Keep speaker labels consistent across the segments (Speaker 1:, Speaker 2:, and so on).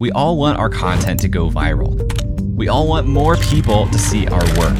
Speaker 1: We all want our content to go viral. We all want more people to see our work.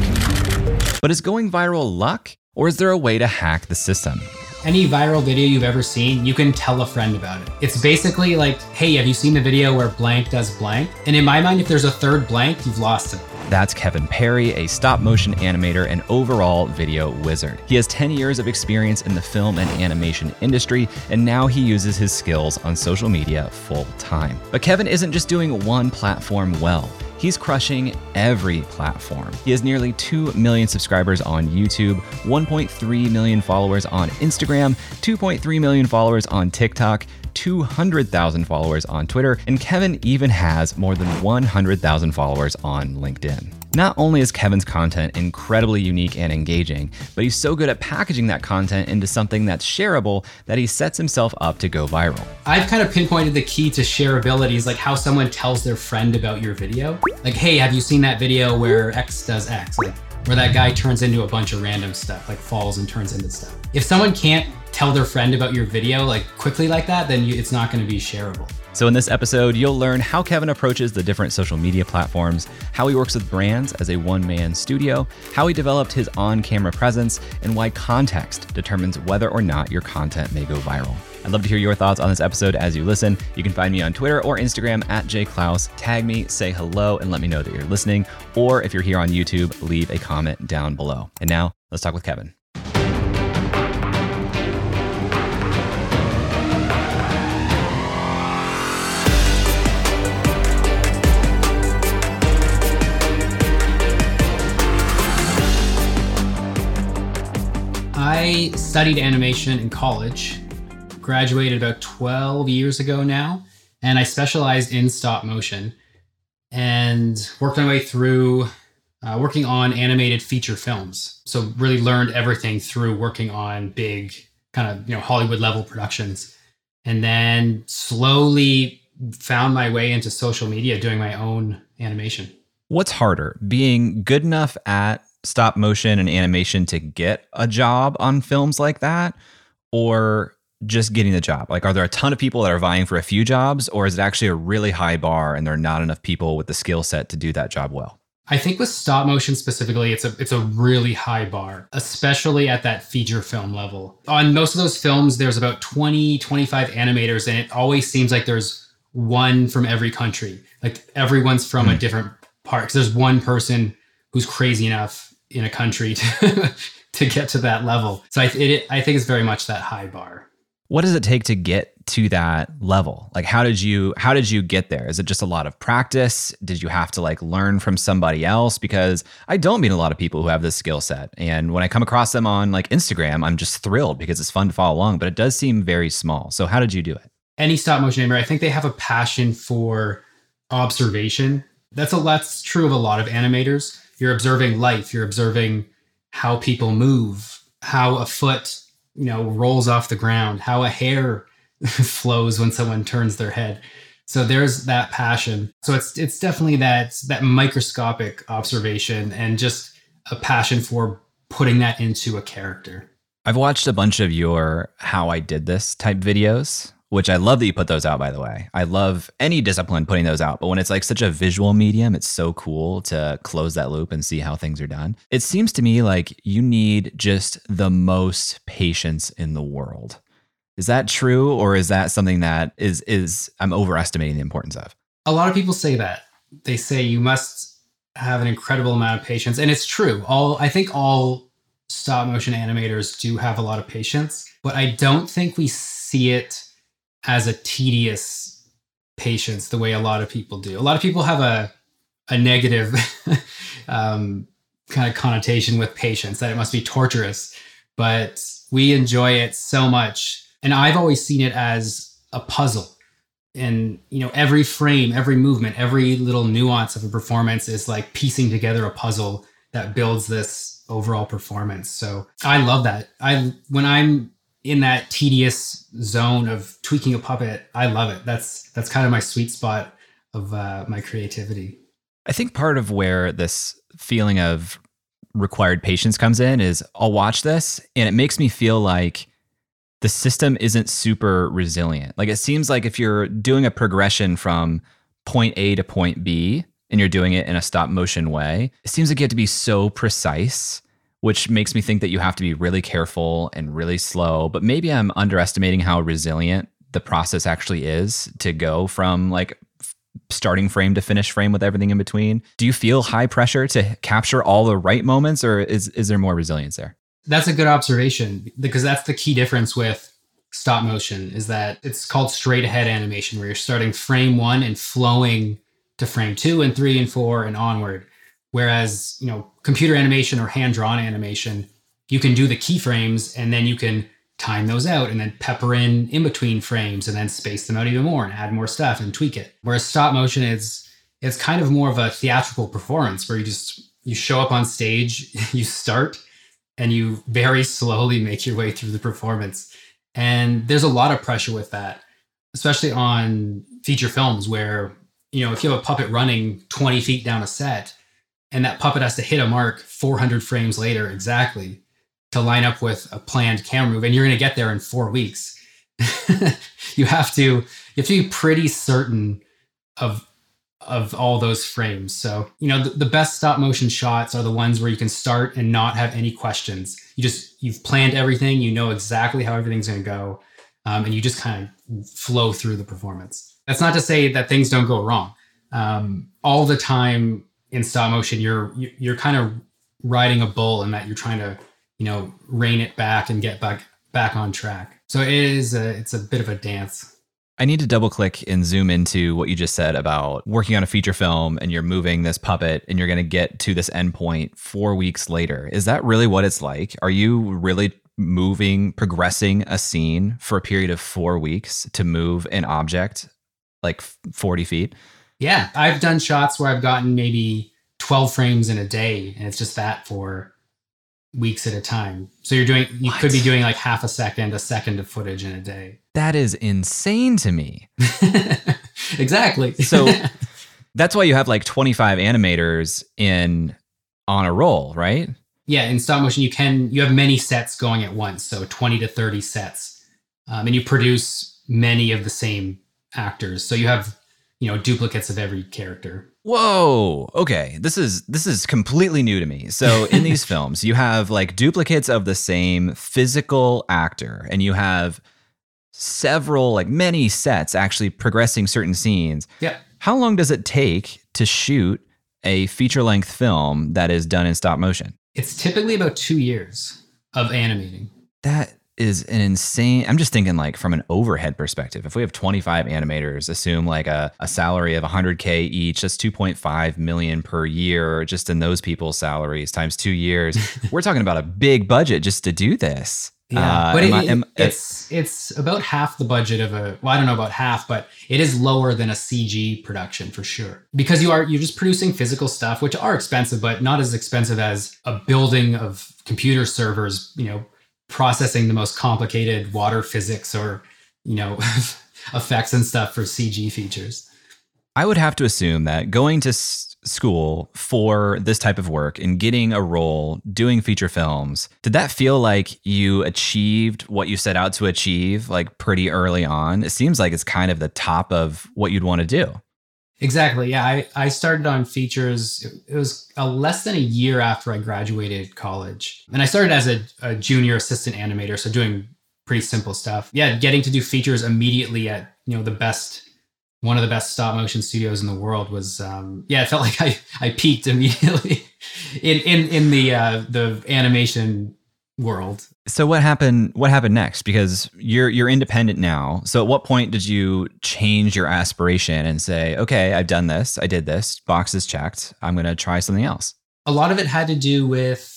Speaker 1: But is going viral luck, or is there a way to hack the system?
Speaker 2: Any viral video you've ever seen, you can tell a friend about it. It's basically like, hey, have you seen the video where blank does blank? And in my mind, if there's a third blank, you've lost it.
Speaker 1: That's Kevin Parry, a stop motion animator and overall video wizard. He has 10 years of experience in the film and animation industry, and now he uses his skills on social media full time. But Kevin isn't just doing one platform well. He's crushing every platform. He has nearly 2 million subscribers on YouTube, 1.3 million followers on Instagram, 2.3 million followers on TikTok, 200,000 followers on Twitter, and Kevin even has more than 100,000 followers on LinkedIn. Not only is Kevin's content incredibly unique and engaging, but he's so good at packaging that content into something that's shareable that he sets himself up to go viral.
Speaker 2: I've kind of pinpointed the key to shareability is like how someone tells their friend about your video. Like, hey, have you seen that video where X does X? Like, where that guy turns into a bunch of random stuff, like falls and turns into stuff. If someone can't tell their friend about your video like quickly like that, then you, it's not going to be shareable.
Speaker 1: So, in this episode, you'll learn how Kevin approaches the different social media platforms, how he works with brands as a one man studio, how he developed his on camera presence, and why context determines whether or not your content may go viral. I'd love to hear your thoughts on this episode as you listen. You can find me on Twitter or Instagram at jayclouse. Tag me, say hello, and let me know that you're listening. Or if you're here on YouTube, leave a comment down below. And now, let's talk with Kevin.
Speaker 2: I studied animation in college, graduated about 12 years ago now, and I specialized in stop motion and worked my way through uh, working on animated feature films. So really learned everything through working on big kind of, you know, Hollywood level productions. And then slowly found my way into social media doing my own animation.
Speaker 1: What's harder, being good enough at stop motion and animation to get a job on films like that or just getting the job? Like, are there a ton of people that are vying for a few jobs, or is it actually a really high bar and there are not enough people with the skill set to do that job well?
Speaker 2: I think with stop motion specifically, it's a it's a really high bar, especially at that feature film level. On most of those films, there's about 20, 25 animators, and it always seems like there's one from every country. Like everyone's from mm. a hmm. different part. Because there's one person who's crazy enough in a country to, to get to that level. So I, it, I think it's very much that high bar.
Speaker 1: What does it take to get to that level? Like how did you how did you get there? Is it just a lot of practice? Did you have to like learn from somebody else because I don't meet a lot of people who have this skill set. And when I come across them on like Instagram, I'm just thrilled because it's fun to follow along, but it does seem very small. So how did you do it?
Speaker 2: Any stop motion animator, I think they have a passion for observation. That's a that's true of a lot of animators you're observing life you're observing how people move how a foot you know rolls off the ground how a hair flows when someone turns their head. So there's that passion. So it's it's definitely that that microscopic observation and just a passion for putting that into a character.
Speaker 1: I've watched a bunch of your how i did this type videos which I love that you put those out, by the way. I love any discipline putting those out. But when it's like such a visual medium, it's so cool to close that loop and see how things are done. It seems to me like you need just the most patience in the world. Is that true? Or is that something that is is I'm overestimating the importance of?
Speaker 2: A lot of people say that. They say you must have an incredible amount of patience. And it's true. All I think all stop motion animators do have a lot of patience, but I don't think we see it as a tedious patience the way a lot of people do. A lot of people have a a negative um, kind of connotation with patience that it must be torturous, but we enjoy it so much. And I've always seen it as a puzzle. and you know every frame every movement every little nuance of a performance is like piecing together a puzzle that builds this overall performance so i love that i when i'm in that tedious zone of tweaking a puppet i love it that's that's kind of my sweet spot of uh, my creativity
Speaker 1: i think part of where this feeling of required patience comes in is i'll watch this and it makes me feel like the system isn't super resilient. Like it seems like if you're doing a progression from point A to point B and you're doing it in a stop motion way, it seems like you have to be so precise, which makes me think that you have to be really careful and really slow. But maybe I'm underestimating how resilient the process actually is to go from like starting frame to finish frame with everything in between. Do you feel high pressure to capture all the right moments or is is there more resilience there?
Speaker 2: That's a good observation because that's the key difference with stop motion is that it's called straight ahead animation where you're starting frame 1 and flowing to frame 2 and 3 and 4 and onward. Whereas, you know, computer animation or hand drawn animation, you can do the keyframes and then you can time those out and then pepper in in between frames and then space them out even more and add more stuff and tweak it. Whereas stop motion is it's kind of more of a theatrical performance where you just you show up on stage, you start and you very slowly make your way through the performance. And there's a lot of pressure with that, especially on feature films where, you know, if you have a puppet running 20 feet down a set and that puppet has to hit a mark 400 frames later exactly to line up with a planned camera move and you're going to get there in 4 weeks. you have to you have to be pretty certain of of all those frames. So, you know, the, the, best stop motion shots are the ones where you can start and not have any questions. You just, you've planned everything, you know exactly how everything's going to go, um, and you just kind of flow through the performance. That's not to say that things don't go wrong. Um, all the time in stop motion, you're, you're kind of riding a bull in that you're trying to, you know, rein it back and get back, back on track. So it is a, it's a bit of a dance.
Speaker 1: I need to double click and zoom into what you just said about working on a feature film and you're moving this puppet and you're going to get to this endpoint four weeks later. Is that really what it's like? Are you really moving, progressing a scene for a period of four weeks to move an object like 40 feet?
Speaker 2: Yeah. I've done shots where I've gotten maybe 12 frames in a day and it's just that for weeks at a time. So you're doing, you what? could be doing like half a second, a second of footage in a day.
Speaker 1: That is insane to me.
Speaker 2: exactly.
Speaker 1: so that's why you have like 25 animators in on a roll, right?
Speaker 2: Yeah, in stop motion, you can you have many sets going at once, so 20 to 30 sets, um, and you produce many of the same actors. So you have you know duplicates of every character.
Speaker 1: Whoa. Okay. This is this is completely new to me. So in these films, you have like duplicates of the same physical actor and you have several like many sets actually progressing certain scenes.
Speaker 2: Yeah.
Speaker 1: How long does it take to shoot a feature length film that is done in stop motion?
Speaker 2: It's typically about 2 years of animating.
Speaker 1: That is an insane i'm just thinking like from an overhead perspective if we have 25 animators assume like a, a salary of 100k each that's 2.5 million per year just in those people's salaries times two years we're talking about a big budget just to do this
Speaker 2: yeah, uh, but it, I, am, it's it's about half the budget of a. Well, I don't know about half, but it is lower than a CG production for sure. Because you are you're just producing physical stuff, which are expensive, but not as expensive as a building of computer servers. You know, processing the most complicated water physics or you know effects and stuff for CG features.
Speaker 1: I would have to assume that going to s- school for this type of work and getting a role doing feature films, did that feel like you achieved what you set out to achieve like pretty early on? It seems like it's kind of the top of what you'd want to do.
Speaker 2: Exactly. Yeah. I, I started on features. It was a less than a year after I graduated college. And I started as a, a, junior assistant animator. So doing pretty simple stuff. Yeah. Getting to do features immediately at, you know, the best, one of the best stop motion studios in the world was, um, yeah, it felt like I, I peaked immediately in, in, in the, uh, the animation world.
Speaker 1: So what happened what happened next because you're you're independent now. So at what point did you change your aspiration and say, "Okay, I've done this. I did this. Box is checked. I'm going to try something else."
Speaker 2: A lot of it had to do with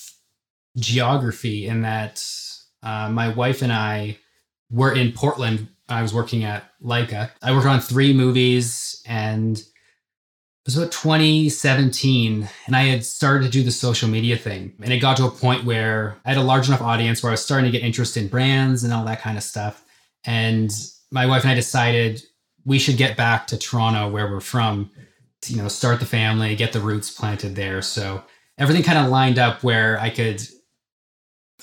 Speaker 2: geography in that uh, my wife and I were in Portland I was working at Laika. I worked on three movies and was about 2017 and I had started to do the social media thing. And it got to a point where I had a large enough audience where I was starting to get interest in brands and all that kind of stuff. And my wife and I decided we should get back to Toronto where we're from, to, you know, start the family, get the roots planted there. So everything kind of lined up where I could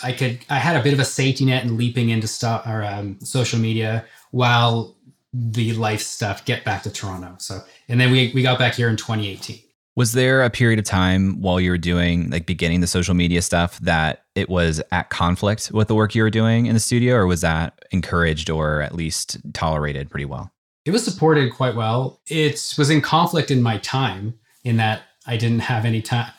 Speaker 2: I could I had a bit of a safety net in leaping into stuff or um, social media while the life stuff get back to Toronto. So and then we we got back here in 2018.
Speaker 1: Was there a period of time while you were doing like beginning the social media stuff that it was at conflict with the work you were doing in the studio, or was that encouraged or at least tolerated pretty well?
Speaker 2: It was supported quite well. It was in conflict in my time in that I didn't have any time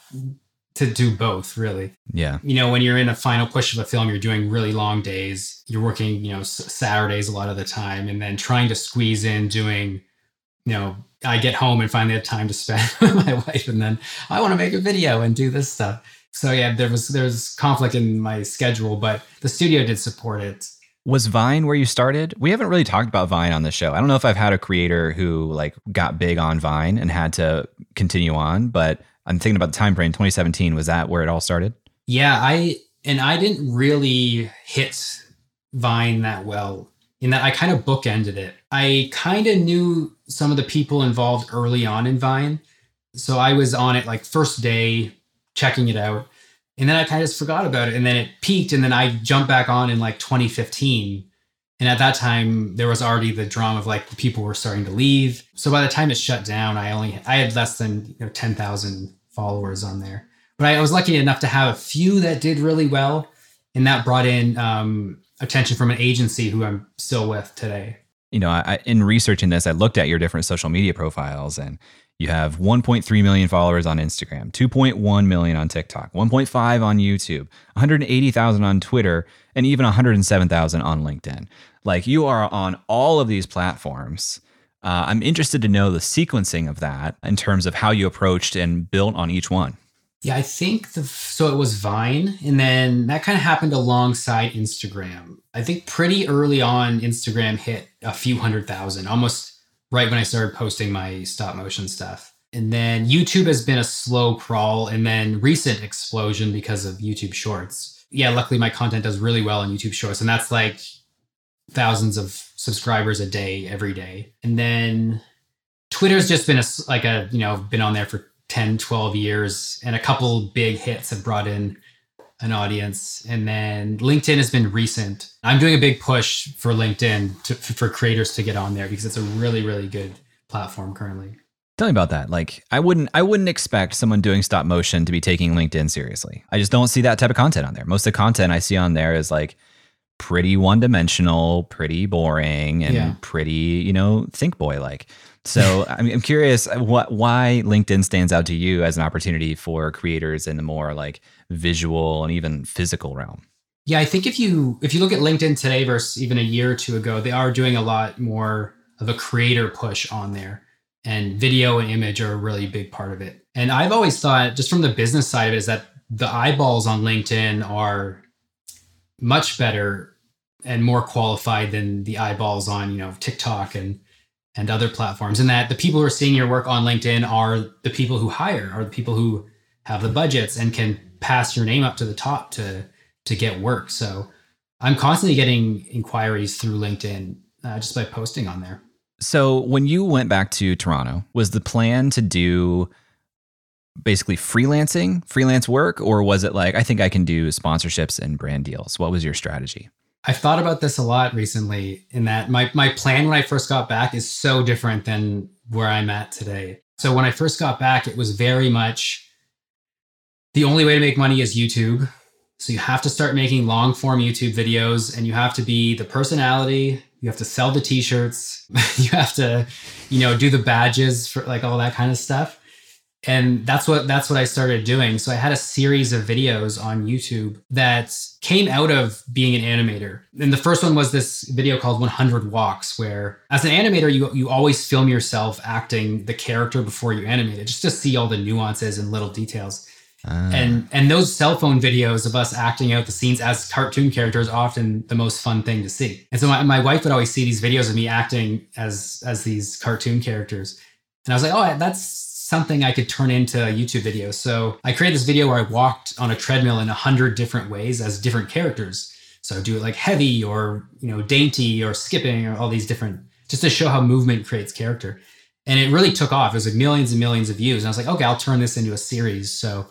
Speaker 2: to do both really
Speaker 1: Yeah.
Speaker 2: you know when you're in a final push of a film you're doing really long days you're working you know s- saturdays a lot of the time and then trying to squeeze in doing you know i get home and finally have time to spend with my wife and then i want to make a video and do this stuff so yeah there was there's conflict in my schedule but the studio did support it
Speaker 1: Was Vine where you started? We haven't really talked about Vine on the show. I don't know if I've had a creator who like got big on Vine and had to continue on, but I'm thinking about the time frame 2017. Was that where it all started?
Speaker 2: Yeah, I and I didn't really hit Vine that well in that I kind of bookended it. I kind of knew some of the people involved early on in Vine. So I was on it like first day checking it out. And then I kind of just forgot about it and then it peaked and then I jumped back on in like 2015. And at that time there was already the drama of like people were starting to leave. So by the time it shut down, I only I had less than you know 10,000 followers on there but I was lucky enough to have a few that did really well, and that brought in um, attention from an agency who I'm still with today.
Speaker 1: You know, I, in researching this, I looked at your different social media profiles and you have 1.3 million followers on Instagram, 2.1 million on TikTok, 1.5 on YouTube, 180,000 on Twitter, and even 107,000 on LinkedIn. Like you are on all of these platforms. Uh, I'm interested to know the sequencing of that in terms of how you approached and built on each one.
Speaker 2: Yeah, I think the so it was Vine, and then that kind of happened alongside Instagram. I think pretty early on, Instagram hit a few hundred thousand, almost right when I started posting my stop motion stuff. And then YouTube has been a slow crawl, and then recent explosion because of YouTube Shorts. Yeah, luckily my content does really well on YouTube Shorts, and that's like thousands of subscribers a day every day. And then Twitter's just been a, like a you know been on there for 10 12 years and a couple big hits have brought in an audience and then linkedin has been recent i'm doing a big push for linkedin to, for creators to get on there because it's a really really good platform currently
Speaker 1: Tell me about that. Like, I wouldn't, I wouldn't expect someone doing stop motion to be taking LinkedIn seriously. I just don't see that type of content on there. Most of the content I see on there is like pretty one dimensional, pretty boring, and
Speaker 2: Yeah.
Speaker 1: pretty, you know, think boy like. So I mean, I'm curious uh, what why LinkedIn stands out to you as an opportunity for creators in the more like visual and even physical realm.
Speaker 2: yeah i think if you if you look at linkedin today versus even a year or two ago they are doing a lot more of a creator push on there and video and image are a really big part of it and i've always thought just from the business side of it is that the eyeballs on linkedin are much better and more qualified than the eyeballs on you know TikTok and and other platforms and that the people who are seeing your work on LinkedIn are the people who hire are the people who have the budgets and can pass your name up to the top to to get work. So I'm constantly getting inquiries through LinkedIn uh, just by posting on there.
Speaker 1: So when you went back to Toronto, was the plan to do basically freelancing, freelance work, or was it like I think I can do sponsorships and brand deals? What was your strategy?
Speaker 2: I've thought about this a lot recently in that my, my plan when I first got back is so different than where I'm at today. So when I first got back, it was very much the only way to make money is YouTube. So you have to start making long form YouTube videos and you have to be the personality. You have to sell the t-shirts. you have to, you know, do the badges for like all that kind of stuff and that's what that's what I started doing. So I had a series of videos on YouTube that came out of being an animator. And the first one was this video called 100 Walks, where as an animator, you you always film yourself acting the character before you animate it, just to see all the nuances and little details. Uh. And and those cell phone videos of us acting out the scenes as cartoon characters are often the most fun thing to see. And so my, my wife would always see these videos of me acting as as these cartoon characters. And I was like, oh, that's something I could turn into a YouTube video. So I created this video where I walked on a treadmill in a hundred different ways as different characters. So I do it like heavy or you know dainty or skipping or all these different just to show how movement creates character. And it really took off. It was like millions and millions of views. And I was like, okay, I'll turn this into a series. So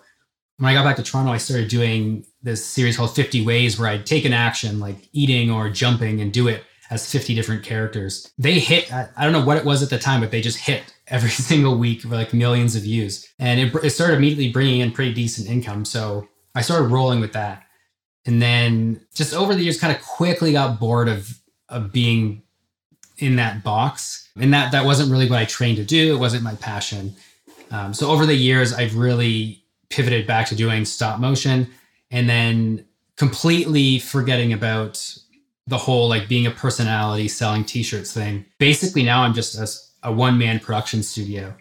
Speaker 2: when I got back to Toronto, I started doing this series called 50 Ways where I'd take an action like eating or jumping and do it as 50 different characters. They hit, I don't know what it was at the time, but they just hit every single week for like millions of views. And it, it started immediately bringing in pretty decent income. So I started rolling with that. And then just over the years, kind of quickly got bored of, of being in that box. And that, that wasn't really what I trained to do. It wasn't my passion. Um, so over the years, I've really pivoted back to doing stop motion and then completely forgetting about the whole like being a personality selling t-shirts thing. Basically now I'm just a, a one man production studio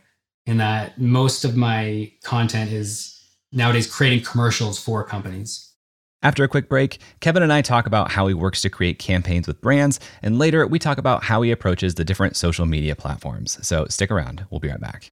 Speaker 2: in that most of my content is nowadays creating commercials for companies.
Speaker 1: After a quick break, Kevin and I talk about how he works to create campaigns with brands, and later we talk about how he approaches the different social media platforms. So stick around, we'll be right back.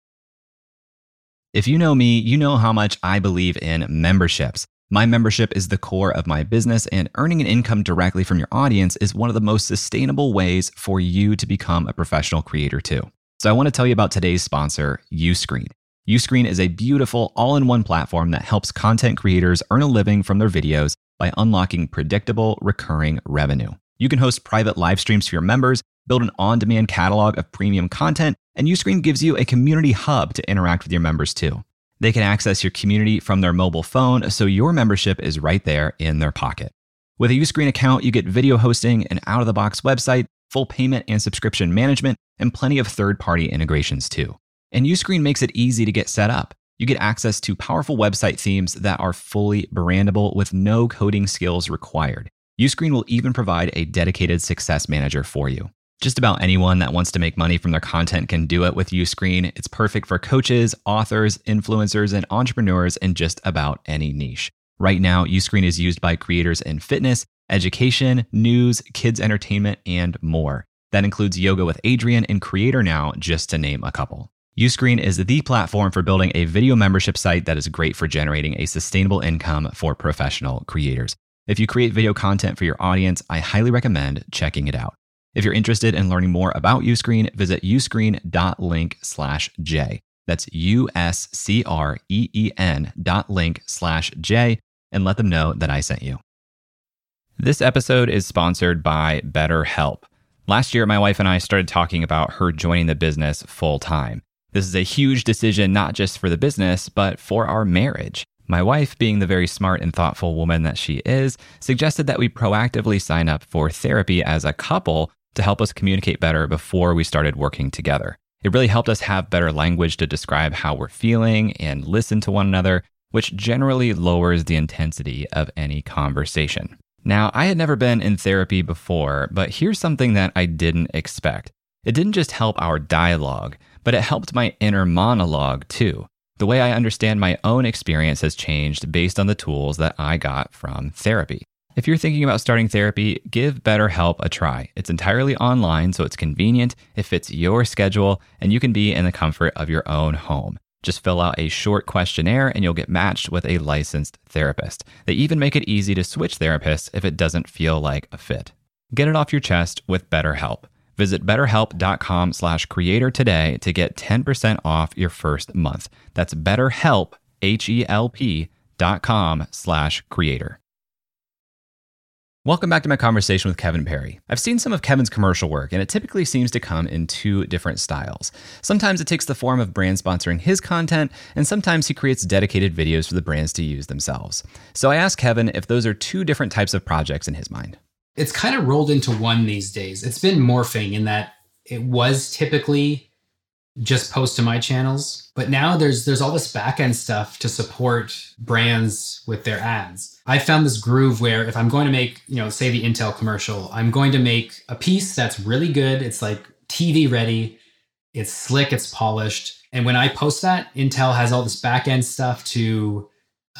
Speaker 1: If you know me, you know how much I believe in memberships. My membership is the core of my business, and earning an income directly from your audience is one of the most sustainable ways for you to become a professional creator, too. So, I want to tell you about today's sponsor, Uscreen. Uscreen is a beautiful all in one platform that helps content creators earn a living from their videos by unlocking predictable, recurring revenue. You can host private live streams for your members, build an on demand catalog of premium content, and Uscreen gives you a community hub to interact with your members, too. They can access your community from their mobile phone, so your membership is right there in their pocket. With a Uscreen account, you get video hosting, an out of the box website, full payment and subscription management, and plenty of third party integrations too. And Uscreen makes it easy to get set up. You get access to powerful website themes that are fully brandable with no coding skills required. Uscreen will even provide a dedicated success manager for you. Just about anyone that wants to make money from their content can do it with Uscreen. It's perfect for coaches, authors, influencers, and entrepreneurs in just about any niche. Right now, Uscreen is used by creators in fitness, education, news, kids entertainment, and more. That includes Yoga with Adriene and Creator Now, just to name a couple. Uscreen is the platform for building a video membership site that is great for generating a sustainable income for professional creators. If you create video content for your audience, I highly recommend checking it out. If you're interested in learning more about Uscreen, visit uscreen.link slash J. That's U-S-C-R-E-E-N dot link slash J and let them know that I sent you. This episode is sponsored by BetterHelp. Last year, my wife and I started talking about her joining the business full time. This is a huge decision, not just for the business, but for our marriage. My wife, being the very smart and thoughtful woman that she is, suggested that we proactively sign up for therapy as a couple to help us communicate better before we started working together. It really helped us have better language to describe how we're feeling and listen to one another, which generally lowers the intensity of any conversation. Now, I had never been in therapy before, but here's something that I didn't expect. It didn't just help our dialogue, but it helped my inner monologue too. The way I understand my own experience has changed based on the tools that I got from therapy. If you're thinking about starting therapy, give BetterHelp a try. It's entirely online, so it's convenient, it fits your schedule, and you can be in the comfort of your own home. Just fill out a short questionnaire and you'll get matched with a licensed therapist. They even make it easy to switch therapists if it doesn't feel like a fit. Get it off your chest with BetterHelp. Visit betterhelp.com slash creator today to get 10% off your first month. That's betterhelp, H-E-L-P dot com slash creator. Welcome back to my conversation with Kevin Parry. I've seen some of Kevin's commercial work, and it typically seems to come in two different styles. Sometimes it takes the form of brand sponsoring his content, and sometimes he creates dedicated videos for the brands to use themselves. So I asked Kevin if those are two different types of projects in his mind.
Speaker 2: It's kind of rolled into one these days. It's been morphing in that it was typically just post to my channels. But now there's there's all this backend stuff to support brands with their ads. I found this groove where if I'm going to make, you know, say the Intel commercial, I'm going to make a piece that's really good. It's like TV ready. It's slick, it's polished. And when I post that, Intel has all this backend stuff to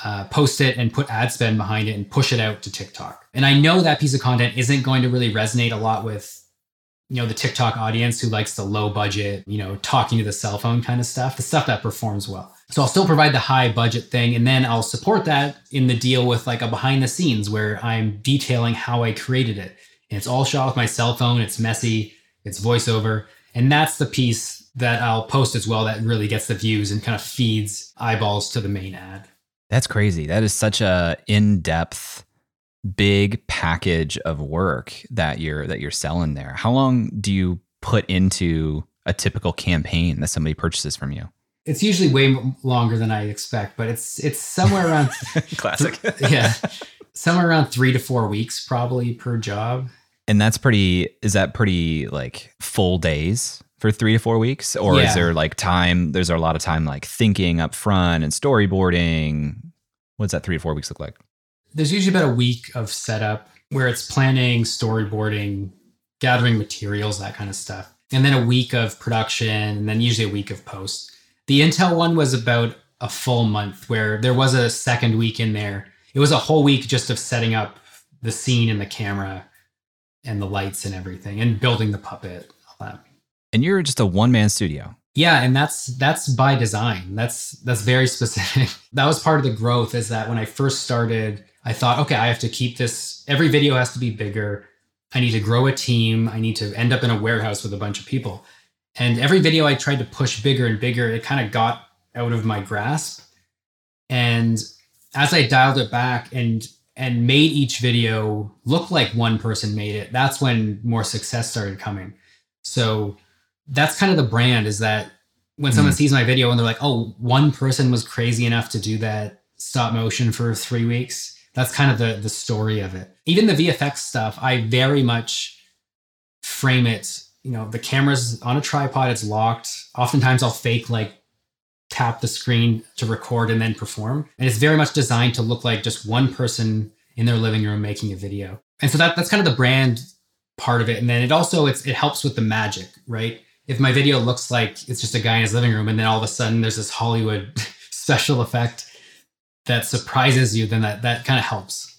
Speaker 2: uh, post it and put ad spend behind it and push it out to TikTok. And I know that piece of content isn't going to really resonate a lot with you know the TikTok audience who likes the low budget, you know, talking to the cell phone kind of stuff, the stuff that performs well. So I'll still provide the high budget thing and then I'll support that in the deal with like a behind the scenes where I'm detailing how I created it. And it's all shot with my cell phone, it's messy, it's voiceover, and that's the piece that I'll post as well that really gets the views and kind of feeds eyeballs to the main ad.
Speaker 1: That's crazy. That is such a in-depth big package of work that you're that you're selling there. How long do you put into a typical campaign that somebody purchases from you?
Speaker 2: It's usually way longer than I expect, but it's it's somewhere around
Speaker 1: classic.
Speaker 2: yeah, somewhere around three to four weeks probably per job.
Speaker 1: And that's pretty. Is that pretty like full days for three to four weeks, or yeah. is there like time? There's a lot of time like thinking up front and storyboarding. What's that three to four weeks look like?
Speaker 2: There's usually about a week of setup where it's planning, storyboarding, gathering materials, that kind of stuff. And then a week of production, and then usually a week of post. The Intel one was about a full month where there was a second week in there. It was a whole week just of setting up the scene and the camera and the lights and everything and building the puppet.
Speaker 1: And you're just a one man studio.
Speaker 2: Yeah, and that's that's by design. That's that's very specific. that was part of the growth is that when I first started I thought, okay, I have to keep this, every video has to be bigger. I need to grow a team. I need to end up in a warehouse with a bunch of people. And every video I tried to push bigger and bigger, it kind of got out of my grasp. And as I dialed it back and and made each video look like one person made it, that's when more success started coming. So that's kind of the brand is that when someone mm. sees my video and they're like, oh, one person was crazy enough to do that stop motion for three weeks that's kind of the the story of it. Even the VFX stuff, I very much frame it. You know, the camera's on a tripod, it's locked. Oftentimes, I'll fake like tap the screen to record and then perform, and it's very much designed to look like just one person in their living room making a video. And so that that's kind of the brand part of it. And then it also it's it helps with the magic, right? If my video looks like it's just a guy in his living room, and then all of a sudden there's this Hollywood special effect that surprises you, then that that kind of helps.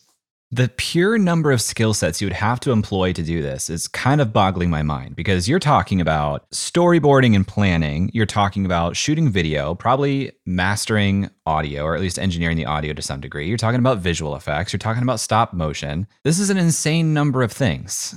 Speaker 1: The pure number of skill sets you would have to employ to do this is kind of boggling my mind because you're talking about storyboarding and planning. You're talking about shooting video, probably mastering audio or at least engineering the audio to some degree. You're talking about visual effects. You're talking about stop motion. This is an insane number of things.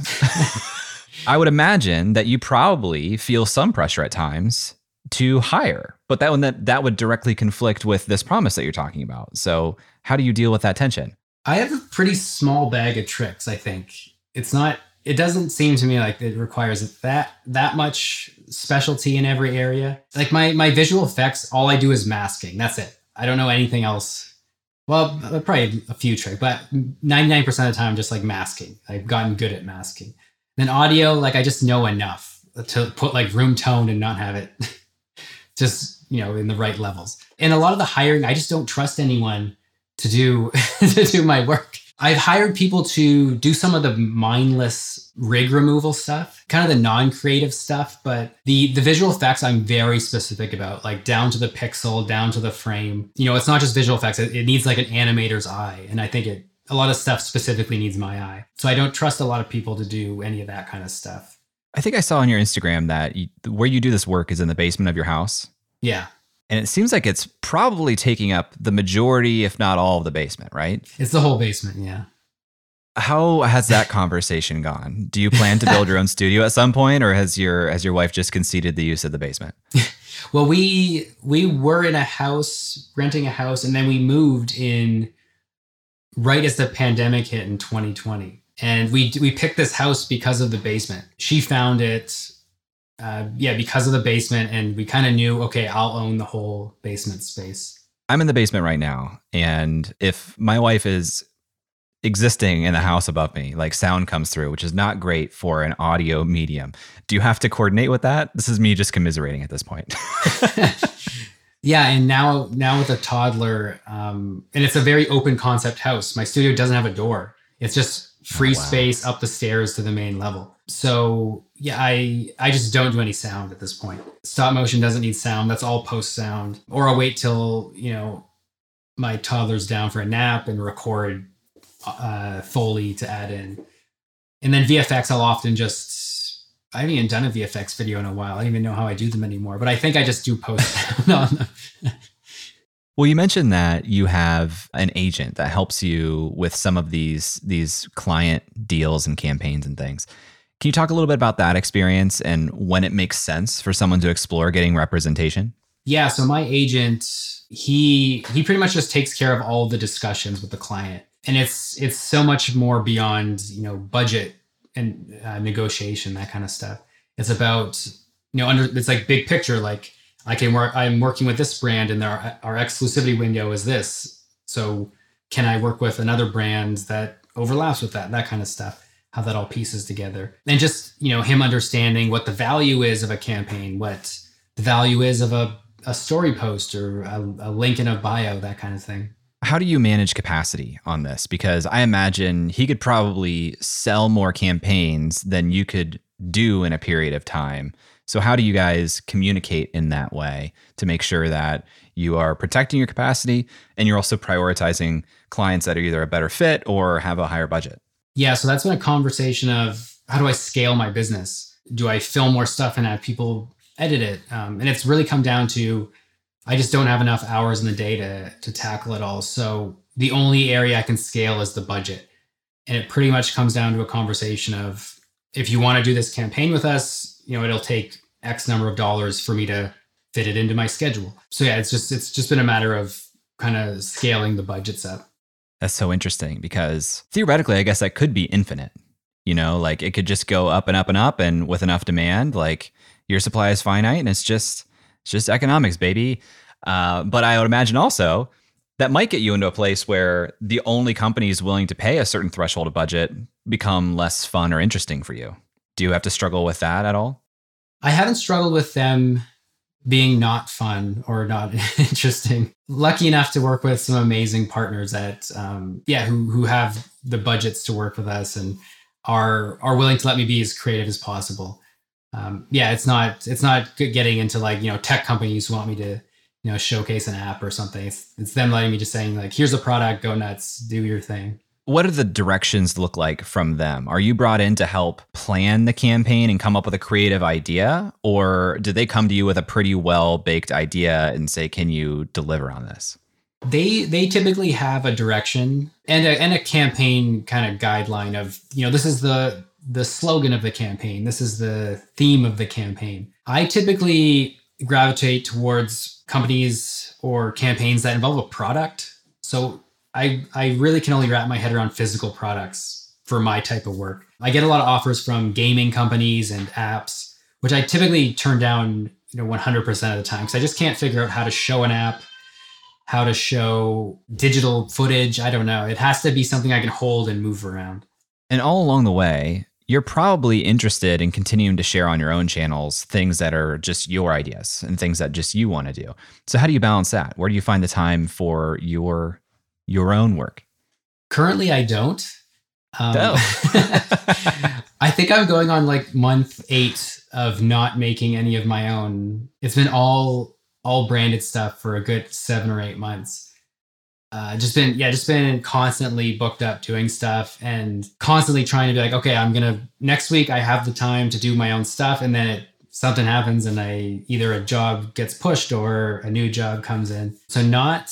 Speaker 1: I would imagine that you probably feel some pressure at times to hire. But that one that that would directly conflict with this promise that you're talking about. So how do you deal with that tension?
Speaker 2: I have a pretty small bag of tricks, I think. It's not it doesn't seem to me like it requires that that much specialty in every area. Like my my visual effects, all I do is masking. That's it. I don't know anything else. Well, uh, probably a few tricks, but 99% of the time, just like masking. I've gotten good at masking. Then audio, like I just know enough to put like room tone and not have it just you know in the right levels. And a lot of the hiring i just don't trust anyone to do to do my work. I've hired people to do some of the mindless rig removal stuff kind of the non-creative stuff but the the visual effects i'm very specific about like down to the pixel down to the frame. You know it's not just visual effects it, it needs like an animator's eye and i think it a lot of stuff specifically needs my eye. So i don't trust a lot of people to do any of that kind of stuff
Speaker 1: I think I saw on your Instagram that you, where you do this work is in the basement of your house.
Speaker 2: Yeah.
Speaker 1: And it seems like it's probably taking up the majority, if not all, of the basement, right?
Speaker 2: It's the whole basement, yeah.
Speaker 1: How has that conversation gone? Do you plan to build your own studio at some point, or has your has your wife just conceded the use of the basement?
Speaker 2: well, we we were in a house, renting a house, and then we moved in right as the pandemic hit in 2020 and we we picked this house because of the basement. She found it, uh, yeah, because of the basement, and we kind of knew, okay, I'll own the whole basement space.
Speaker 1: I'm in the basement right now, and if my wife is existing in the house above me, like sound comes through, which is not great for an audio medium. Do you have to coordinate with that? This is me just commiserating at this point.
Speaker 2: yeah, and now now with a toddler, um, and it's a very open concept house. My studio doesn't have a door. It's just free oh, wow. space up the stairs to the main level. So yeah, I I just don't do any sound at this point. Stop motion doesn't need sound. That's all post sound. Or I'll wait till, you know, my toddlers down for a nap and record uh, Foley to add in. And then VFX, I'll often just, I haven't even done a VFX video in a while. I don't even know how I do them anymore, but I think I just do post on them.
Speaker 1: Well, you mentioned that you have an agent that helps you with some of these these client deals and campaigns and things. Can you talk a little bit about that experience and when it makes sense for someone to explore getting representation?
Speaker 2: Yeah, so my agent, he he pretty much just takes care of all the discussions with the client. And it's it's so much more beyond, you know, budget and uh, negotiation that kind of stuff. It's about, you know, under it's like big picture like I can work. I'm working with this brand, and our our exclusivity window is this. So, can I work with another brand that overlaps with that? That kind of stuff. How that all pieces together, and just you know him understanding what the value is of a campaign, what the value is of a a story post or a, a link in a bio, that kind of thing.
Speaker 1: How do you manage capacity on this? Because I imagine he could probably sell more campaigns than you could do in a period of time. So, how do you guys communicate in that way to make sure that you are protecting your capacity and you're also prioritizing clients that are either a better fit or have a higher budget?
Speaker 2: Yeah, so that's been a conversation of how do I scale my business? Do I film more stuff and have people edit it? Um, and it's really come down to I just don't have enough hours in the day to, to tackle it all. So, the only area I can scale is the budget. And it pretty much comes down to a conversation of if you want to do this campaign with us, you know, it'll take X number of dollars for me to fit it into my schedule. So yeah, it's just it's just been a matter of kind of scaling the budgets up.
Speaker 1: That's so interesting because theoretically, I guess that could be infinite. You know, like it could just go up and up and up, and with enough demand, like your supply is finite, and it's just it's just economics, baby. Uh, but I would imagine also that might get you into a place where the only companies willing to pay a certain threshold of budget become less fun or interesting for you. Do you have to struggle with that at all?
Speaker 2: I haven't struggled with them being not fun or not interesting. Lucky enough to work with some amazing partners that, um, yeah, who who have the budgets to work with us and are are willing to let me be as creative as possible. Um, yeah, it's not it's not getting into like you know tech companies who want me to you know showcase an app or something. It's it's them letting me just saying like here's a product, go nuts, do your thing
Speaker 1: what do the directions look like from them? Are you brought in to help plan the campaign and come up with a creative idea? Or do they come to you with a pretty well baked idea and say, can you deliver on this?
Speaker 2: They they typically have a direction and a, and a campaign kind of guideline of, you know, this is the the slogan of the campaign. This is the theme of the campaign. I typically gravitate towards companies or campaigns that involve a product. So I I really can only wrap my head around physical products for my type of work. I get a lot of offers from gaming companies and apps, which I typically turn down, you know, 100% of the time because I just can't figure out how to show an app, how to show digital footage. I don't know. It has to be something I can hold and move around.
Speaker 1: And all along the way, you're probably interested in continuing to share on your own channels things that are just your ideas and things that just you want to do. So how do you balance that? Where do you find the time for your your own work?
Speaker 2: Currently, I don't. Um, I think I'm going on like month eight of not making any of my own. It's been all all branded stuff for a good seven or eight months. Uh, just been yeah, just been constantly booked up doing stuff and constantly trying to be like, okay, I'm gonna next week I have the time to do my own stuff, and then it something happens and I either a job gets pushed or a new job comes in. So not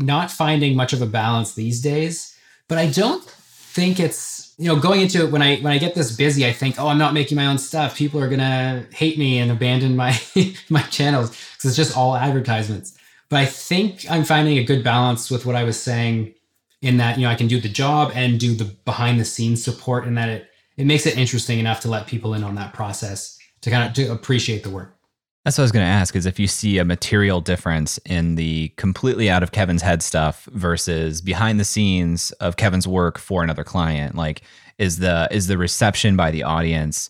Speaker 2: not finding much of a balance these days. But I don't think it's you know going into it when I when I get this busy, I think, oh, I'm not making my own stuff. People are gonna hate me and abandon my my channels because it's just all advertisements. But I think I'm finding a good balance with what I was saying in that you know I can do the job and do the behind the scenes support, and that it it makes it interesting enough to let people in on that process to kind of to appreciate the work.
Speaker 1: That's what I was going to ask is if you see a material difference in the completely out of Kevin's head stuff versus behind the scenes of Kevin's work for another client, like is the is the reception by the audience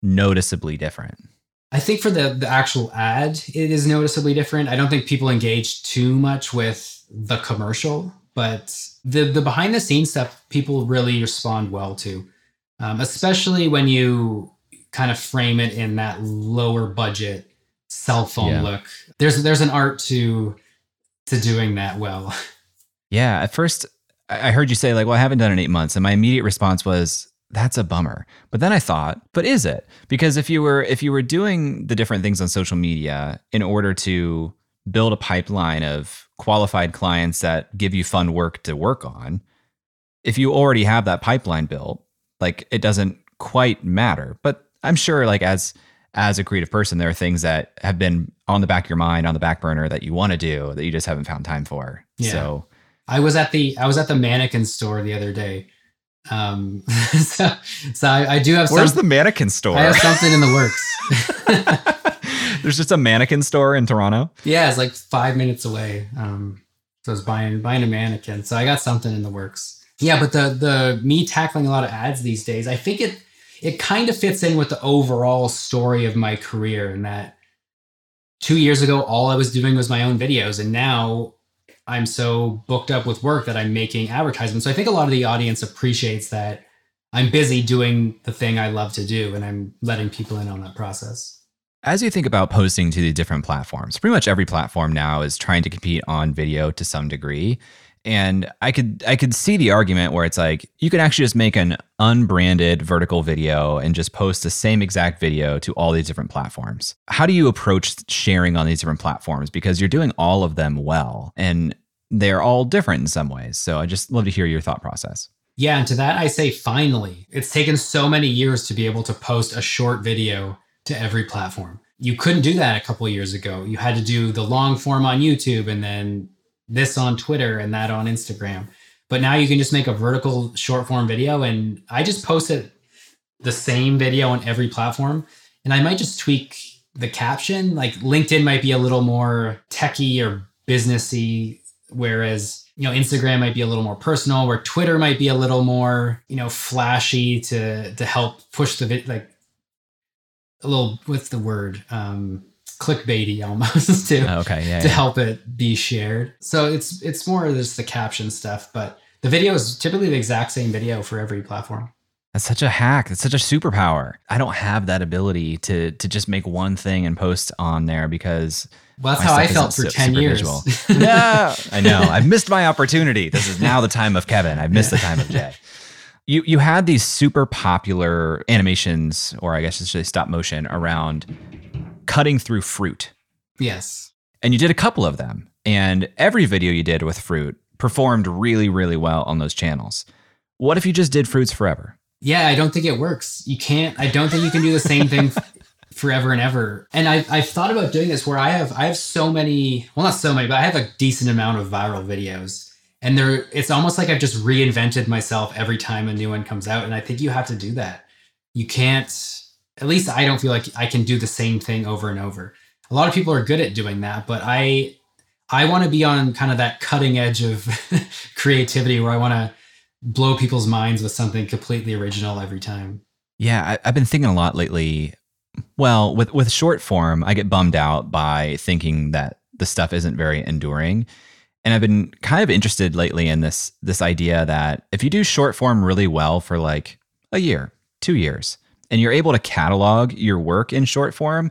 Speaker 1: noticeably different?
Speaker 2: I think for the the actual ad, it is noticeably different. I don't think people engage too much with the commercial, but the the behind the scenes stuff people really respond well to, um, especially when you kind of frame it in that lower budget cell phone yeah. look. There's there's an art to to doing that well.
Speaker 1: Yeah. At first, I heard you say, like, well, I haven't done it in eight months. And my immediate response was, that's a bummer. But then I thought, but is it? Because if you were if you were doing the different things on social media in order to build a pipeline of qualified clients that give you fun work to work on, if you already have that pipeline built, like it doesn't quite matter. But I'm sure like as as a creative person, there are things that have been on the back of your mind, on the back burner that you want to do that you just haven't found time for. Yeah. So
Speaker 2: I was at the I was at the mannequin store the other day. Um, so so I, I do have.
Speaker 1: Where's some, the mannequin store?
Speaker 2: I have something in the works.
Speaker 1: There's just a mannequin store in Toronto.
Speaker 2: Yeah, it's like five minutes away. Um, so I was buying buying a mannequin. So I got something in the works. Yeah, but the the me tackling a lot of ads these days, I think it it kind of fits in with the overall story of my career and that two years ago all I was doing was my own videos and now I'm so booked up with work that I'm making advertisements. So I think a lot of the audience appreciates that I'm busy doing the thing I love to do and I'm letting people in on that process.
Speaker 1: As you think about posting to the different platforms, pretty much every platform now is trying to compete on video to some degree and i could i could see the argument where it's like you can actually just make an unbranded vertical video and just post the same exact video to all these different platforms. How do you approach sharing on these different platforms? Because you're doing all of them well and they're all different in some ways. So i just love to hear your thought process.
Speaker 2: Yeah and to that i say finally. It's taken so many years to be able to post a short video to every platform. You couldn't do that a couple years ago. You had to do the long form on youtube and then this on Twitter and that on Instagram. But now you can just make a vertical short form video. And I just posted the same video on every platform. And I might just tweak the caption. Like LinkedIn might be a little more techy or businessy, whereas you know Instagram might be a little more personal, where Twitter might be a little more you know flashy to to help push the like a little what's the word um clickbaity almost to
Speaker 1: oh, okay, yeah,
Speaker 2: to
Speaker 1: yeah.
Speaker 2: help it be shared. So it's it's more just the caption stuff, but the video is typically the exact same video for every platform.
Speaker 1: That's such a hack. That's such a superpower. I don't have that ability to to just make one thing and post on there because
Speaker 2: well, that's how I felt for 10 years.
Speaker 1: yeah, I know. I've missed my opportunity. This is now the time of Kevin. I've missed yeah. the time of Jay. You you had these super popular animations, or I guess it's just stop motion around cutting through fruit.
Speaker 2: Yes.
Speaker 1: And you did a couple of them. And every video you did with fruit performed really, really well on those channels. What if you just did fruits forever?
Speaker 2: Yeah, I don't think it works. You can't, I don't think you can do the same thing forever and ever. And I've, I've thought about doing this where I have, I have so many, well, not so many, but I have a decent amount of viral videos. And there, it's almost like I've just reinvented myself every time a new one comes out. And I think you have to do that. You can't, at least I don't feel like I can do the same thing over and over. A lot of people are good at doing that, but I I want to be on kind of that cutting edge of creativity where I want to blow people's minds with something completely original every time.
Speaker 1: Yeah, I, have been thinking a lot lately. Well, with with short form, I get bummed out by thinking that the stuff isn't very enduring. And I've been kind of interested lately in this this idea that if you do short form really well for like a year, 2 years, and you're able to catalog your work in short form,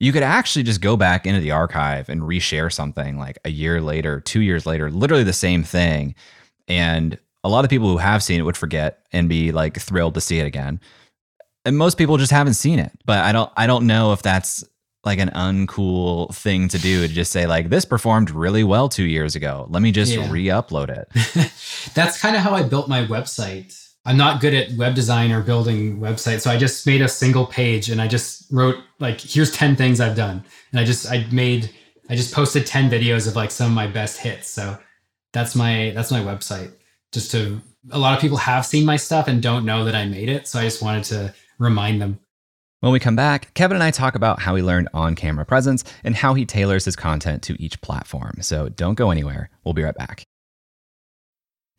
Speaker 1: you could actually just go back into the archive and reshare something like a year later, two years later, literally the same thing. And a lot of people who have seen it would forget and be like thrilled to see it again. And most people just haven't seen it. But I don't I don't know if that's like an uncool thing to do to just say like this performed really well 2 years ago. Let me just yeah. re-upload it.
Speaker 2: that's kind of how I built my website I'm not good at web design or building websites. So I just made a single page and I just wrote like, here's 10 things I've done. And I just, I made, I just posted 10 videos of like some of my best hits. So that's my, that's my website. Just to, a lot of people have seen my stuff and don't know that I made it. So I just wanted to remind them.
Speaker 1: When we come back, Kevin and I talk about how he learned on camera presence and how he tailors his content to each platform. So don't go anywhere. We'll be right back.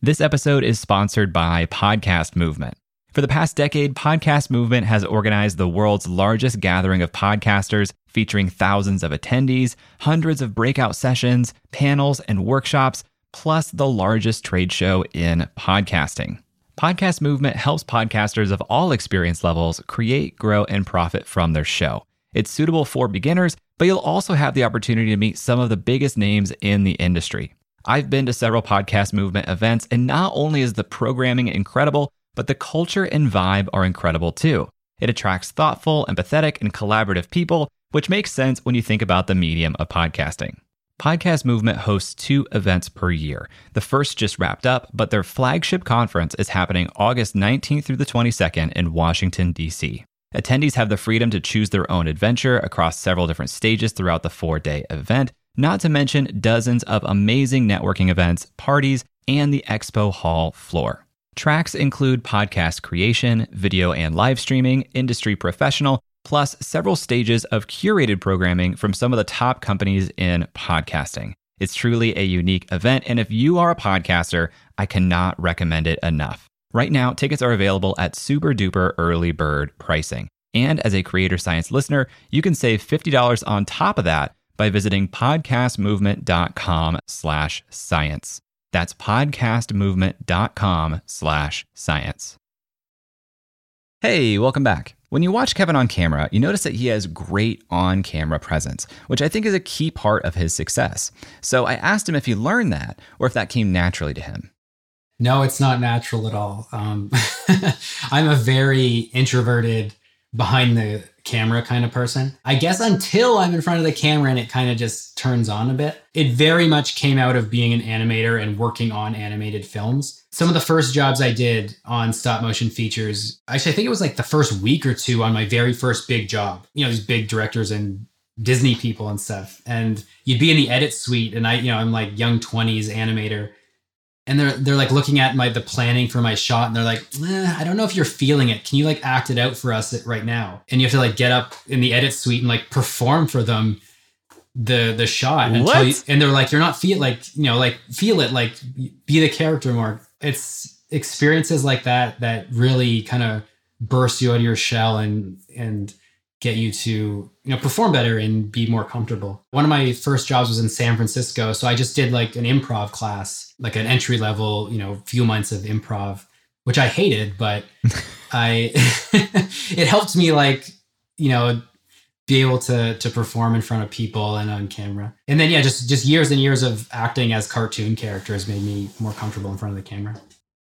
Speaker 1: This episode is sponsored by Podcast Movement. For the past decade, Podcast Movement has organized the world's largest gathering of podcasters, featuring thousands of attendees, hundreds of breakout sessions, panels, and workshops, plus the largest trade show in podcasting. Podcast Movement helps podcasters of all experience levels create, grow, and profit from their show. It's suitable for beginners, but you'll also have the opportunity to meet some of the biggest names in the industry. I've been to several podcast movement events, and not only is the programming incredible, but the culture and vibe are incredible too. It attracts thoughtful, empathetic, and collaborative people, which makes sense when you think about the medium of podcasting. Podcast Movement hosts two events per year. The first just wrapped up, but their flagship conference is happening August 19th through the 22nd in Washington, D.C. Attendees have the freedom to choose their own adventure across several different stages throughout the four day event, not to mention dozens of amazing networking events, parties, and the expo hall floor. Tracks include podcast creation, video and live streaming, industry professional, plus several stages of curated programming from some of the top companies in podcasting. It's truly a unique event, and if you are a podcaster, I cannot recommend it enough. Right now, tickets are available at super duper early bird pricing. And as a Creator Science listener, you can save $50 on top of that by visiting podcastmovement.com slash science. That's podcastmovement.com slash science. Hey, welcome back. When you watch Kevin on camera, you notice that he has great on camera presence, which I think is a key part of his success. So I asked him if he learned that or if that came naturally to him.
Speaker 2: No, it's not natural at all. Um, I'm a very introverted, behind the camera kind of person. I guess until I'm in front of the camera and it kind of just turns on a bit. It very much came out of being an animator and working on animated films. Some of the first jobs I did on stop motion features, actually, I think it was like the first week or two on my very first big job. You know, these big directors and Disney people and stuff. And you'd be in the edit suite, and I, you know, I'm like young 20s animator and they're they're like looking at my the planning for my shot and they're like eh, i don't know if you're feeling it. Can you like act it out for us right now? And you have to like get up in the edit suite and like perform for them the the shot
Speaker 1: what?
Speaker 2: You, and they're like you're not feel like you know like feel it like be the character more. It's experiences like that that really kind of burst you out of your shell and and get you to you know perform better and be more comfortable. One of my first jobs was in san francisco so i just did like an improv class like an entry level you know few months of improv which i hated but i it helped me like you know be able to to perform in front of people and on camera. And then yeah just just years and years of acting as cartoon characters made me more comfortable in front of the camera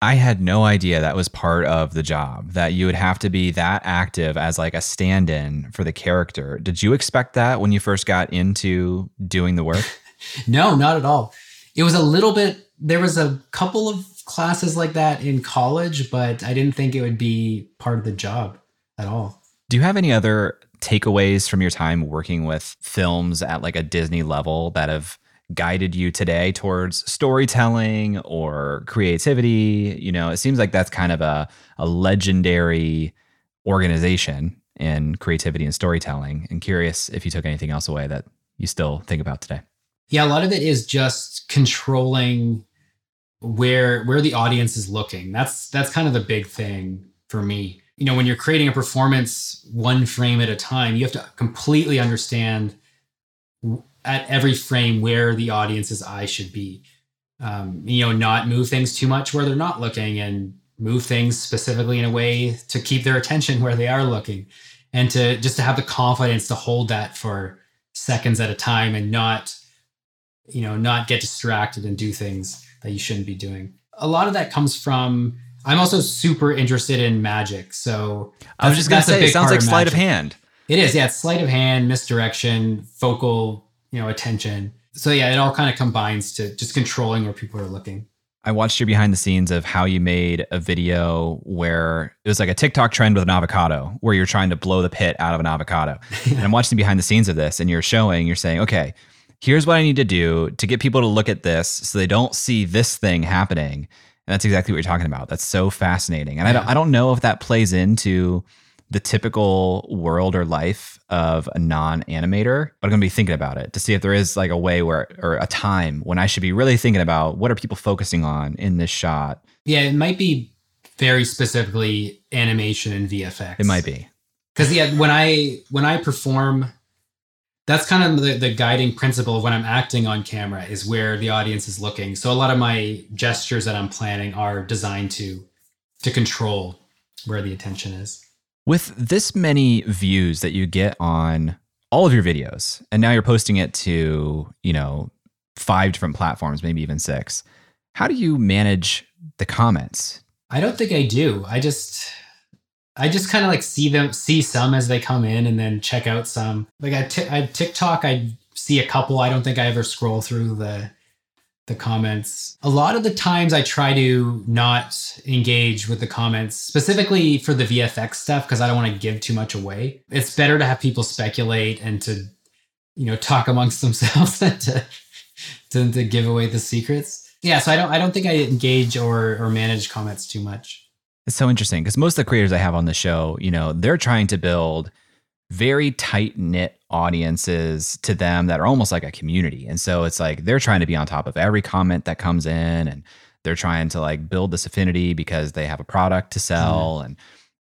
Speaker 1: I had no idea that was part of the job that you would have to be that active as like a stand-in for the character. Did you expect that when you first got into doing the work?
Speaker 2: no, not at all. It was a little bit there was a couple of classes like that in college, but I didn't think it would be part of the job at all.
Speaker 1: Do you have any other takeaways from your time working with films at like a Disney level that have guided you today towards storytelling or creativity? You know, it seems like that's kind of a, a legendary organization in creativity and storytelling. And curious if you took anything else away that you still think about today.
Speaker 2: Yeah, a lot of it is just controlling where where the audience is looking. That's that's kind of the big thing for me. You know, when you're creating a performance one frame at a time, you have to completely understand at every frame where the audience's eye should be. Um, you know, not move things too much where they're not looking and move things specifically in a way to keep their attention where they are looking. And to just to have the confidence to hold that for seconds at a time and not you know not get distracted and do things that you shouldn't be doing. A lot of that comes from i'm also super interested in magic. So
Speaker 1: i was just going to say it sounds like sleight of hand.
Speaker 2: It is yeah it's sleight of hand misdirection focal you know attention so yeah it all kind of combines to just controlling where people are looking
Speaker 1: I watched your behind the scenes of how you made a video where it was like a TikTok trend with an avocado, where you're trying to blow the pit out of an avocado. and I'm watching behind the scenes of this, and you're showing, you're saying, okay, here's what I need to do to get people to look at this so they don't see this thing happening. And that's exactly what you're talking about. That's so fascinating. And yeah. I, don't, I don't know if that plays into the typical world or life of a non-animator, but I'm gonna be thinking about it to see if there is like a way where or a time when I should be really thinking about what are people focusing on in this shot.
Speaker 2: Yeah, it might be very specifically animation and VFX.
Speaker 1: It might be.
Speaker 2: Because yeah, when I when I perform, that's kind of the, the guiding principle of when I'm acting on camera is where the audience is looking. So a lot of my gestures that I'm planning are designed to to control where the attention is.
Speaker 1: With this many views that you get on all of your videos, and now you're posting it to, you know, five different platforms, maybe even six, how do you manage the comments?
Speaker 2: I don't think I do. I just I just kind of like see them see some as they come in and then check out some. Like I, t- I TikTok I see a couple. I don't think I ever scroll through the the comments. A lot of the times I try to not engage with the comments, specifically for the VFX stuff, because I don't want to give too much away. It's better to have people speculate and to, you know, talk amongst themselves than to, to, to give away the secrets. Yeah, so I don't I don't think I engage or or manage comments too much.
Speaker 1: It's so interesting because most of the creators I have on the show, you know, they're trying to build very tight knit audiences to them that are almost like a community. And so it's like they're trying to be on top of every comment that comes in and they're trying to like build this affinity because they have a product to sell mm. and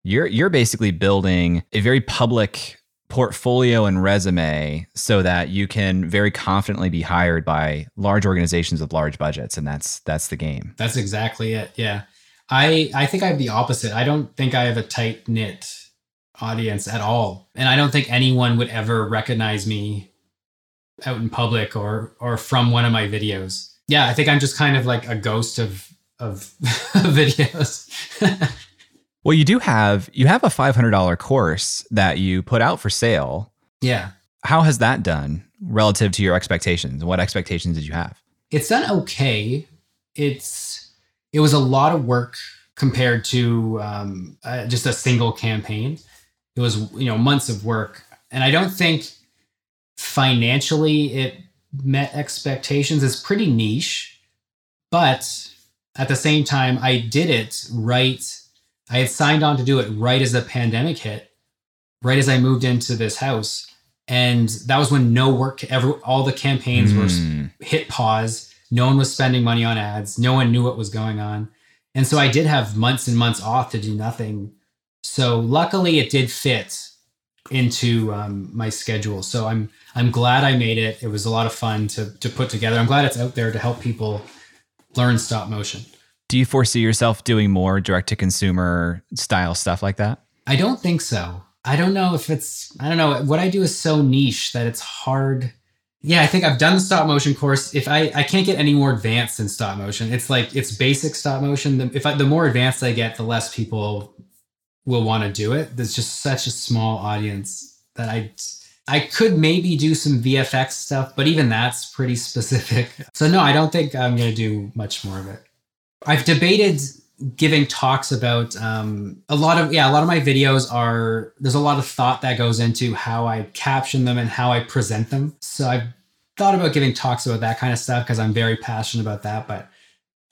Speaker 1: you're you're basically building a very public portfolio and resume so that you can very confidently be hired by large organizations with large budgets and that's that's the game.
Speaker 2: That's exactly it. Yeah. I I think I have the opposite. I don't think I have a tight knit audience at all. And I don't think anyone would ever recognize me out in public or or from one of my videos. Yeah, I think I'm just kind of like a ghost of of videos.
Speaker 1: well, you do have you have a $500 course that you put out for sale.
Speaker 2: Yeah.
Speaker 1: How has that done relative to your expectations? What expectations did you have?
Speaker 2: It's done okay. It's it was a lot of work compared to um, uh, just a single campaign it was you know months of work. And i don't think financially it met expectations. It's pretty niche but at the same time i did it right. I had signed on to do it right as the pandemic hit right as i moved into this house. And that was when no work ever all the campaigns mm. were hmm. hit pause. No one was spending money on ads. No one knew what was going on. And so i did have months and months off to do nothing so luckily, it did fit into um, my schedule. So I'm I'm glad I made it. It was a lot of fun to to put together. I'm glad it's out there to help people learn stop motion.
Speaker 1: Do you foresee yourself doing more direct to consumer style stuff like that?
Speaker 2: I don't think so. I don't know if it's I don't know what I do is so niche that it's hard. Yeah, I think I've done the stop motion course. If I I can't get any more advanced in stop motion, it's like it's basic stop motion. The, if I, the more advanced I get, the less people will want to do it. There's just such a small audience that I I could maybe do some VFX stuff, but even that's pretty specific. So no, I don't think I'm going to do much more of it. I've debated giving talks about um, a lot of yeah a lot of my videos are there's a lot of thought that goes into how i caption them and how i present them so i've thought about giving talks about that kind of stuff because i'm very passionate about that but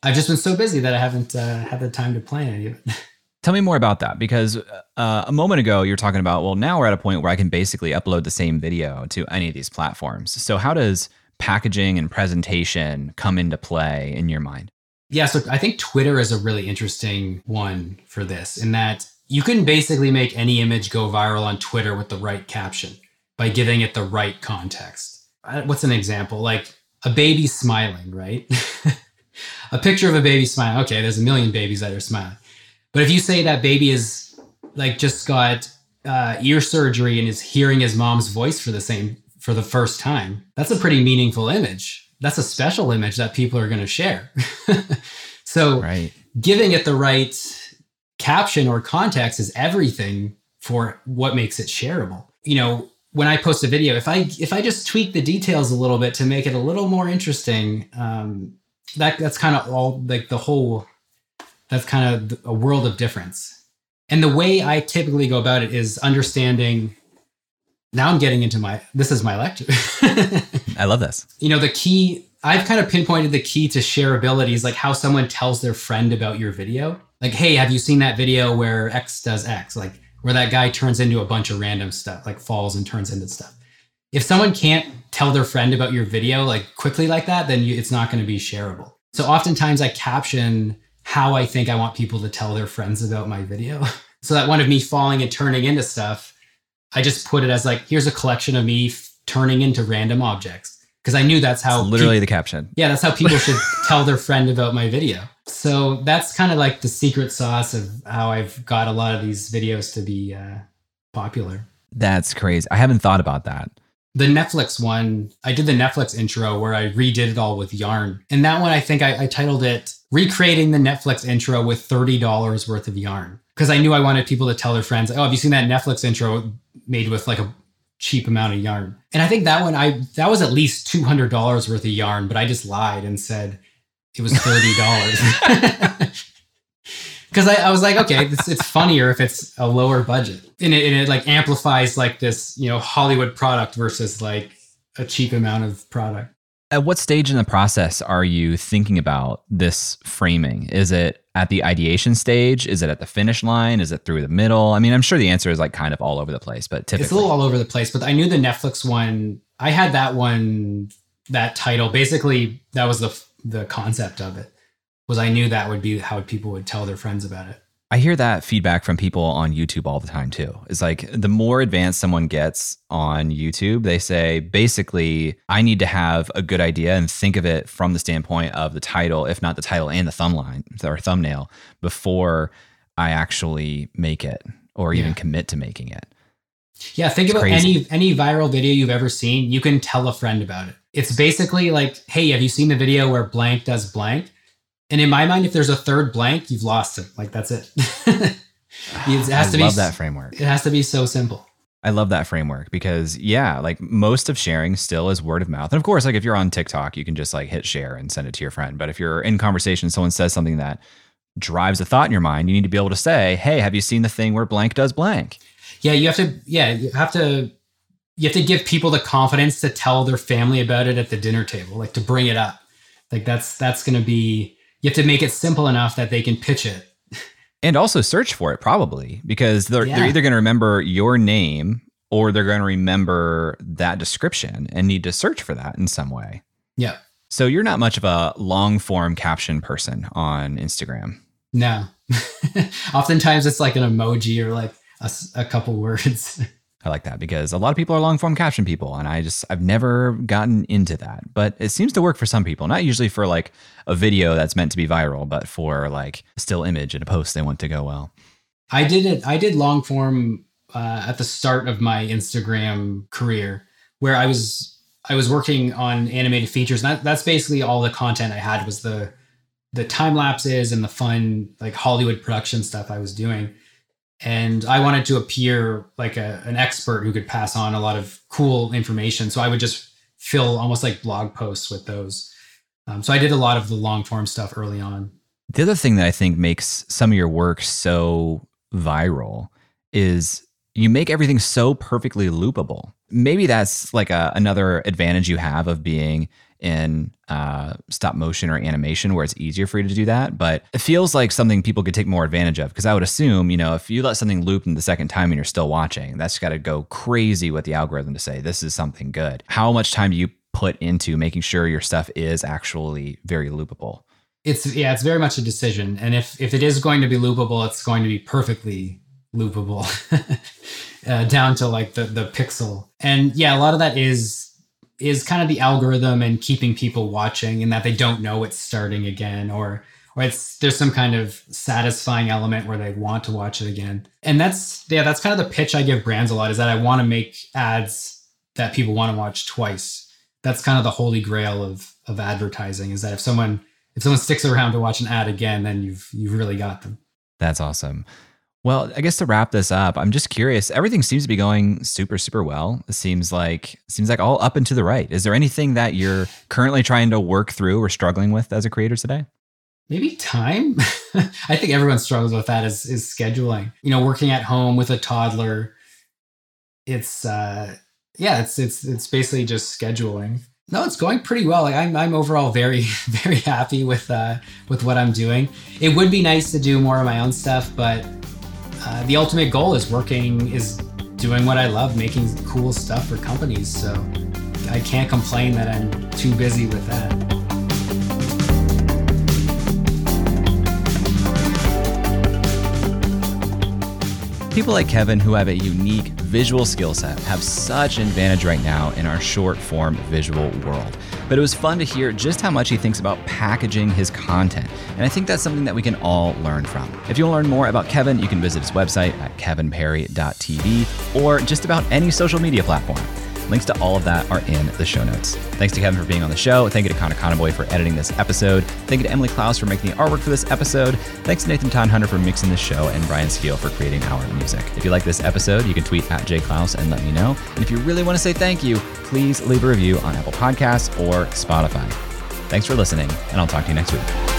Speaker 2: i've just been so busy that i haven't uh, had the time to plan any of it
Speaker 1: Tell me more about that because uh, a moment ago you're talking about, well, now we're at a point where I can basically upload the same video to any of these platforms. So, how does packaging and presentation come into play in your mind?
Speaker 2: Yeah, so I think Twitter is a really interesting one for this in that you can basically make any image go viral on Twitter with the right caption by giving it the right context. What's an example? Like a baby smiling, right? a picture of a baby smiling. Okay, there's a million babies that are smiling but if you say that baby is like just got uh, ear surgery and is hearing his mom's voice for the same for the first time, that's a pretty meaningful image. That's a special image that people are going to share. so right. giving it the right caption or context is everything for what makes it shareable. You know, when I post a video, if I if I just tweak the details a little bit to make it a little more interesting, um, that that's kind of all like the whole that's kind of a world of difference. And the way I typically go about it is understanding. Now I'm getting into my, this is my lecture.
Speaker 1: I love this.
Speaker 2: You know, the key, I've kind of pinpointed the key to shareability is like how someone tells their friend about your video. Like, hey, have you seen that video where X does X? Like, where that guy turns into a bunch of random stuff, like falls and turns into stuff. If someone can't tell their friend about your video like quickly like that, then you, it's not going to be shareable. So oftentimes I caption how I think I want people to tell their friends about my video. so that one of me falling and turning into stuff, I just put it as like, here's a collection of me f- turning into random objects. because I knew that's how
Speaker 1: It's literally the caption.
Speaker 2: yeah, that's how people should tell their friend about my video. So that's kind of like the secret sauce of how I've got a lot of these videos to be uh, popular.
Speaker 1: That's crazy. I haven't thought about that.
Speaker 2: The Netflix one, I did the Netflix intro where I redid it all with yarn. And that one, I think I, I titled it Recreating the Netflix Intro with $30 worth of yarn. Because I knew I wanted people to tell their friends, oh, have you seen that Netflix intro made with like a cheap amount of yarn? And I think that one, I that was at least $200 worth of yarn, but I just lied and said it was $30. Because I, I was like, okay, it's, it's funnier if it's a lower budget. And it, and it like amplifies like this, you know, Hollywood product versus like a cheap amount of product.
Speaker 1: At what stage in the process are you thinking about this framing? Is it at the ideation stage? Is it at the finish line? Is it through the middle? I mean, I'm sure the answer is like kind of all over the place, but typically
Speaker 2: It's a little all over the place, but I knew the Netflix one. I had that one, that title. Basically, that was the the concept of it. Was I knew that would be how people would tell their friends about it.
Speaker 1: I hear that feedback from people on YouTube all the time too. It's like the more advanced someone gets on YouTube, they say basically, I need to have a good idea and think of it from the standpoint of the title, if not the title and the thumb line or thumbnail, before I actually make it or even
Speaker 2: Yeah.
Speaker 1: commit to making it.
Speaker 2: Yeah, think
Speaker 1: It's
Speaker 2: about
Speaker 1: crazy.
Speaker 2: any any viral video you've ever seen. You can tell a friend about it. It's basically like, hey, have you seen the video where blank does blank? And in my mind, if there's a third blank, you've lost it. Like that's it. it has
Speaker 1: I
Speaker 2: to be
Speaker 1: love that framework.
Speaker 2: It has to be so simple.
Speaker 1: I love that framework because yeah, like most of sharing still is word of mouth. And of course, like if you're on TikTok, you can just like hit share and send it to your friend. But if you're in conversation, someone says something that drives a thought in your mind, you need to be able to say, "Hey, have you seen the thing where blank does blank?"
Speaker 2: Yeah, you have to. Yeah, you have to. You have to give people the confidence to tell their family about it at the dinner table, like to bring it up. Like that's that's going to be. You have to make it simple enough that they can pitch it.
Speaker 1: And also search for it probably because they're they're either going to remember your name or they're going to remember that description and need to search for that in some way.
Speaker 2: Yeah.
Speaker 1: So you're not much of a long form caption person on Instagram.
Speaker 2: No. Oftentimes it's like an emoji or like a couple words.
Speaker 1: I like that because a lot of people are long form caption people, and I just I've never gotten into that. But it seems to work for some people. Not usually for like a video that's meant to be viral, but for like a still image and a post they want to go well.
Speaker 2: I did it. I did long form uh, at the start of my Instagram career, where I was I was working on animated features. And that, that's basically all the content I had was the the time lapses and the fun like Hollywood production stuff I was doing. And I wanted to appear like a, an expert who could pass on a lot of cool information. So I would just fill almost like blog posts with those. Um, so I did a lot of the long form stuff early on.
Speaker 1: The other thing that I think makes some of your work so viral is you make everything so perfectly loopable. Maybe that's like a, another advantage you have of being in uh, stop motion or animation where it's easier for you to do that. But it feels like something people could take more advantage of because I would assume, you know, if you let something loop in the second time and you're still watching, that's got to go crazy with the algorithm to say this is something good. How much time do you put into making sure your stuff is actually very loopable?
Speaker 2: it's yeah it's very much a decision and if if it is going to be loopable it's going to be perfectly loopable uh, down to like the the pixel and yeah a lot of that is is kind of the algorithm and keeping people watching and that they don't know it's starting again or or it's there's some kind of satisfying element where they want to watch it again and that's yeah that's kind of the pitch i give brands a lot is that i want to make ads that people want to watch twice that's kind of the holy grail of of advertising is that if someone if someone sticks around to watch an ad again, then you've you've really got them.
Speaker 1: That's awesome. Well, I guess to wrap this up, I'm just curious. Everything seems to be going super, super well. It seems like seems like all up and to the right. Is there anything that you're currently trying to work through or struggling with as a creator today?
Speaker 2: Maybe time. I think everyone struggles with that is is scheduling. You know, working at home with a toddler. It's uh yeah, it's it's it's basically just scheduling. No, it's going pretty well. Like I'm I'm overall very very happy with uh with what I'm doing. It would be nice to do more of my own stuff, but uh, the ultimate goal is working is doing what I love, making cool stuff for companies. So I can't complain that I'm too busy with that.
Speaker 1: People like Kevin, who have a unique visual skill set, have such an advantage right now in our short form visual world. But it was fun to hear just how much he thinks about packaging his content. And I think that's something that we can all learn from. If you want to learn more about Kevin, you can visit his website at kevinparry.tv or just about any social media platform. Links to all of that are in the show notes. Thanks to Kevin for being on the show. Thank you to Connor Conboy for editing this episode. Thank you to Emily Klaus for making the artwork for this episode. Thanks to Nathan Hunter for mixing the show and Brian Skeel for creating our music. If you like this episode, you can tweet at jayclouse and let me know. And if you really want to say thank you, please leave a review on Apple Podcasts or Spotify. Thanks for listening, and I'll talk to you next week.